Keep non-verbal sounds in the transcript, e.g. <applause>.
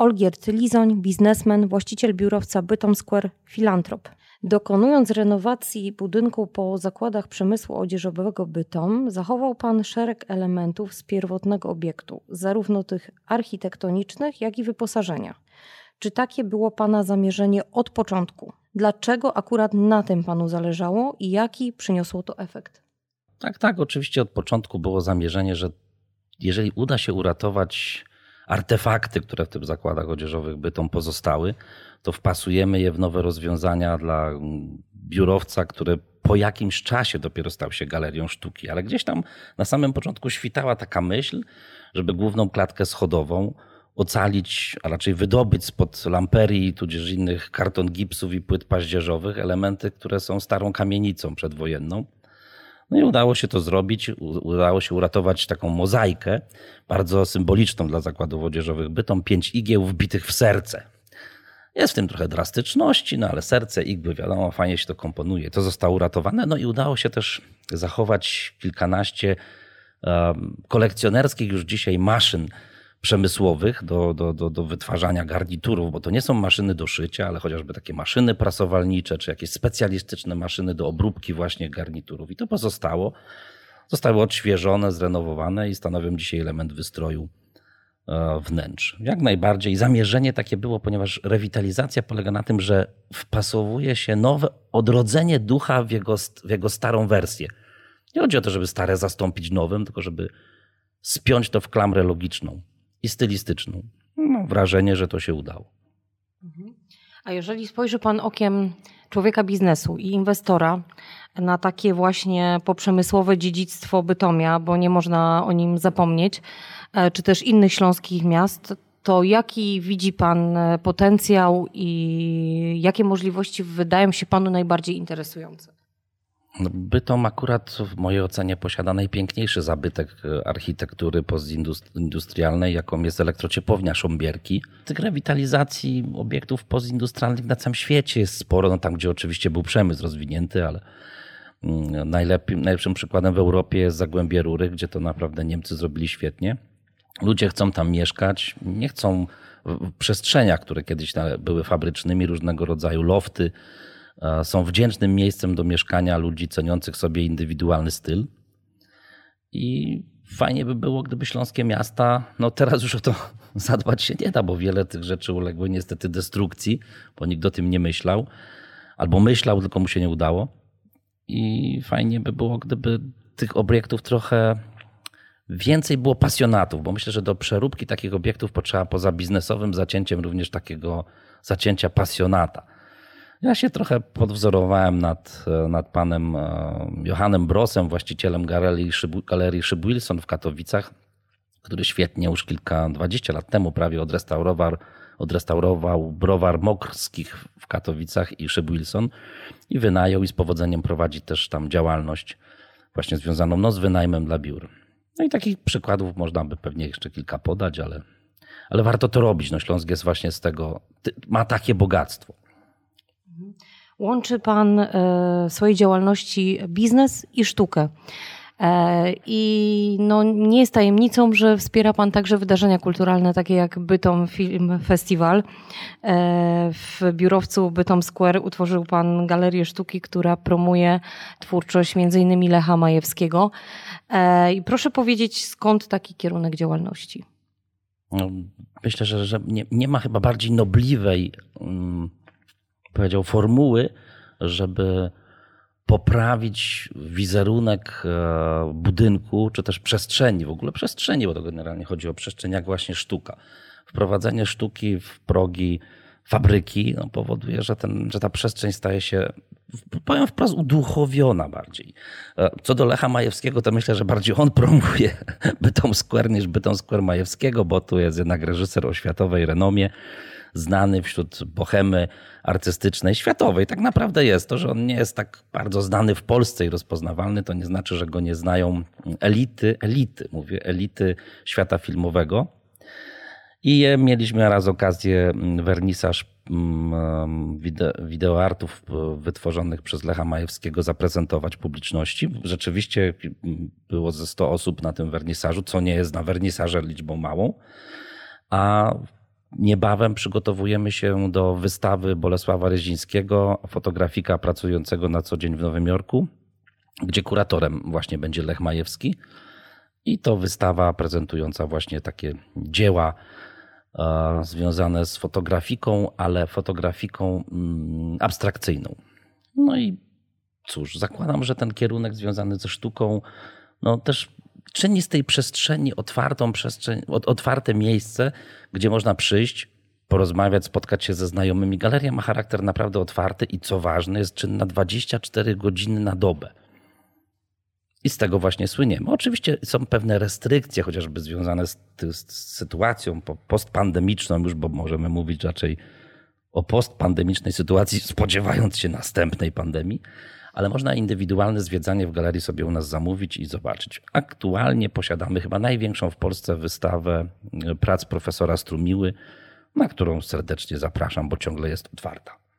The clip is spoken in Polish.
Olgierd Lizoń, biznesmen, właściciel biurowca Bytom Square, filantrop. Dokonując renowacji budynku po zakładach przemysłu odzieżowego Bytom, zachował Pan szereg elementów z pierwotnego obiektu, zarówno tych architektonicznych, jak i wyposażenia. Czy takie było Pana zamierzenie od początku? Dlaczego akurat na tym Panu zależało i jaki przyniosło to efekt? Tak, tak. Oczywiście od początku było zamierzenie, że jeżeli uda się uratować artefakty, które w tych zakładach odzieżowych bytom pozostały, to wpasujemy je w nowe rozwiązania dla biurowca, który po jakimś czasie dopiero stał się galerią sztuki. Ale gdzieś tam na samym początku świtała taka myśl, żeby główną klatkę schodową ocalić, a raczej wydobyć spod lamperii, tudzież innych karton gipsów i płyt paździerzowych elementy, które są starą kamienicą przedwojenną. No i udało się to zrobić, udało się uratować taką mozaikę, bardzo symboliczną dla zakładów odzieżowych bytom, pięć igieł wbitych w serce. Jest w tym trochę drastyczności, no ale serce, igły, wiadomo, fajnie się to komponuje. To zostało uratowane, no i udało się też zachować kilkanaście kolekcjonerskich już dzisiaj maszyn przemysłowych do, do, do, do wytwarzania garniturów, bo to nie są maszyny do szycia, ale chociażby takie maszyny prasowalnicze, czy jakieś specjalistyczne maszyny do obróbki właśnie garniturów. I to pozostało. Zostały odświeżone, zrenowowane i stanowią dzisiaj element wystroju e, wnętrz. Jak najbardziej. Zamierzenie takie było, ponieważ rewitalizacja polega na tym, że wpasowuje się nowe odrodzenie ducha w jego, w jego starą wersję. Nie chodzi o to, żeby stare zastąpić nowym, tylko żeby spiąć to w klamrę logiczną i stylistyczną. Mam wrażenie, że to się udało. Mhm. A jeżeli spojrzy Pan okiem człowieka biznesu i inwestora na takie właśnie poprzemysłowe dziedzictwo Bytomia, bo nie można o nim zapomnieć, e, czy też innych śląskich miast, to jaki widzi Pan e, potencjał i jakie możliwości wydają się Panu najbardziej interesujące? No, Bytom akurat w mojej ocenie posiada najpiękniejszy zabytek e, architektury postindustrialnej, jaką jest elektrociepłownia Szombierki. Tych rewitalizacji obiektów postindustrialnych na całym świecie jest sporo, no tam gdzie oczywiście był przemysł rozwinięty, ale mm, najlepszym przykładem w Europie jest Zagłębie Rury, gdzie to naprawdę Niemcy zrobili świetnie. Ludzie chcą tam mieszkać, nie chcą w przestrzeniach, które kiedyś były fabrycznymi, różnego rodzaju lofty, są wdzięcznym miejscem do mieszkania ludzi ceniących sobie indywidualny styl. I fajnie by było, gdyby śląskie miasta, no teraz już o to <laughs> zadbać się nie da, bo wiele tych rzeczy uległy niestety destrukcji, bo nikt o tym nie myślał, albo myślał, tylko mu się nie udało. I fajnie by było, gdyby tych obiektów trochę więcej było pasjonatów, bo myślę, że do przeróbki takich obiektów potrzeba poza biznesowym zacięciem również takiego zacięcia pasjonata ja się trochę podwzorowałem nad, nad panem e, Johannem Brosem, właścicielem galerii, galerii Szyb Wilson w Katowicach, który świetnie już kilka, dwadzieścia lat temu prawie odrestaurował, odrestaurował browar Mokrskich w Katowicach i Szyb Wilson i wynajął i z powodzeniem prowadzi też tam działalność właśnie związaną no, z wynajmem dla biur. No i takich przykładów można by pewnie jeszcze kilka podać, ale, ale warto to robić. No Śląsk jest właśnie z tego, ma takie bogactwo. Łączy Pan e, w swojej działalności biznes i sztukę. E, I no, nie jest tajemnicą, że wspiera Pan także wydarzenia kulturalne, takie jak Bytom Film Festival. E, w biurowcu Bytom Square utworzył Pan galerię sztuki, która promuje twórczość m.in. Lecha Majewskiego. I proszę powiedzieć, skąd taki kierunek działalności? No, myślę, że, że nie, nie, ma chyba bardziej nobliwej. Um powiedział, formuły, żeby poprawić wizerunek e, budynku, czy też przestrzeni, w ogóle przestrzeni, bo to generalnie chodzi o przestrzeń, jak właśnie sztuka. Wprowadzenie sztuki w progi fabryki no, powoduje, że, ten, że ta przestrzeń staje się, powiem wprost, uduchowiona bardziej. E, co do Lecha Majewskiego, to myślę, że bardziej on promuje <laughs> Bytom Square niż Bytom Square Majewskiego, bo tu jest jednak reżyser o światowej renomie znany wśród bohemy artystycznej, światowej. Tak naprawdę jest. To, że on nie jest tak bardzo znany w Polsce i rozpoznawalny, to nie znaczy, że go nie znają elity, elity, mówię, elity świata filmowego. I mieliśmy raz okazję mm, wernisaż mm, wideoartów wytworzonych przez Lecha Majewskiego zaprezentować publiczności. Rzeczywiście mm, było ze 100 osób na tym wernisażu, co nie jest na wernisaże liczbą małą. A Niebawem przygotowujemy się do wystawy Bolesława Rezińskiego, fotografika pracującego na co dzień w Nowym Jorku, gdzie kuratorem właśnie będzie Lech Majewski. I to wystawa prezentująca właśnie takie dzieła e, związane z fotografiką, ale fotografiką mm, abstrakcyjną. No i cóż, zakładam, że ten kierunek związany ze sztuką no też czyni z tej przestrzeni otwartą przestrzeń, otwarte miejsce, gdzie można przyjść, porozmawiać, spotkać się ze znajomymi. Galeria ma charakter naprawdę otwarty i co ważne, jest czynna 24 godziny na dobę. I z tego właśnie słyniemy. Oczywiście są pewne restrykcje, chociażby związane z, z sytuacją postpandemiczną, już bo możemy mówić raczej o postpandemicznej sytuacji, spodziewając się następnej pandemii, ale można indywidualne zwiedzanie w galerii sobie u nas zamówić i zobaczyć. Aktualnie posiadamy chyba największą w Polsce wystawę prac profesora Strumiły, na którą serdecznie zapraszam, bo ciągle jest otwarta.